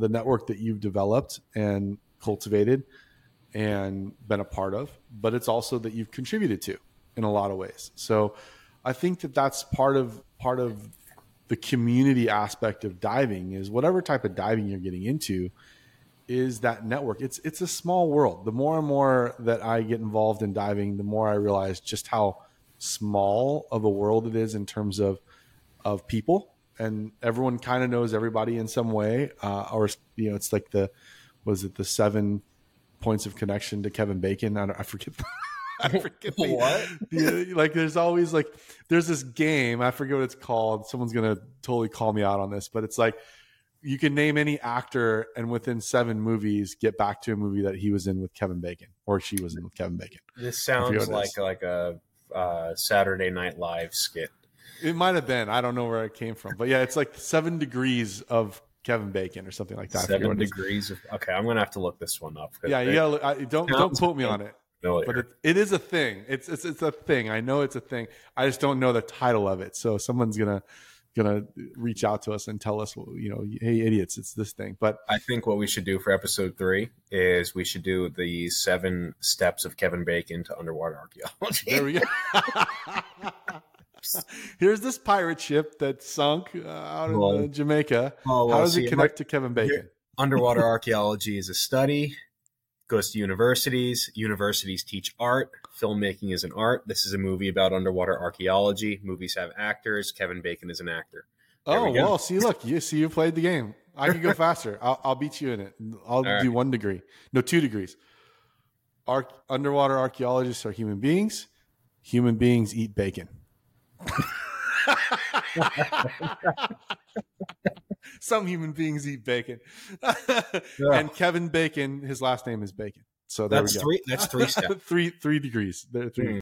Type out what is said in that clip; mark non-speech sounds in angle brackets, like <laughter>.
the network that you've developed and cultivated and been a part of, but it's also that you've contributed to in a lot of ways. So I think that that's part of part of the community aspect of diving is whatever type of diving you're getting into is that network. It's it's a small world. The more and more that I get involved in diving, the more I realize just how small of a world it is in terms of of people and everyone kind of knows everybody in some way uh, or you know it's like the was it the seven points of connection to Kevin Bacon I, I forget <laughs> I forget the, What? the- like there's always like there's this game I forget what it's called someone's gonna totally call me out on this but it's like you can name any actor and within seven movies get back to a movie that he was in with Kevin Bacon or she was in with Kevin Bacon This sounds like like a uh, Saturday Night Live skit. It might have been. I don't know where it came from, but yeah, it's like seven degrees of Kevin Bacon or something like that. Seven what it is. degrees of okay. I'm gonna have to look this one up. Yeah, you gotta. I, don't don't quote me on it, familiar. but it, it is a thing. It's it's it's a thing. I know it's a thing. I just don't know the title of it. So someone's gonna gonna reach out to us and tell us, you know, hey idiots, it's this thing. But I think what we should do for episode three is we should do the seven steps of Kevin Bacon to underwater archaeology. there we go. <laughs> Here's this pirate ship that sunk uh, out in Well, uh, Jamaica. Oh, well, How does see, it connect to Kevin Bacon? underwater archaeology is a study. Goes to universities. Universities teach art. Filmmaking is an art. This is a movie about underwater archaeology. Movies have actors. Kevin Bacon is an actor. There Oh we well, see, look, you see, you played the game. I can go faster. I'll, I'll beat you in it. I'll right. do one degree, no, two degrees. Ar- underwater archaeologists are human beings. Human beings eat bacon. <laughs> <laughs> Some human beings eat bacon, and Kevin Bacon, his last name is Bacon. So there That's we go. three. That's three <laughs> steps. three three degrees. There, three Hmm.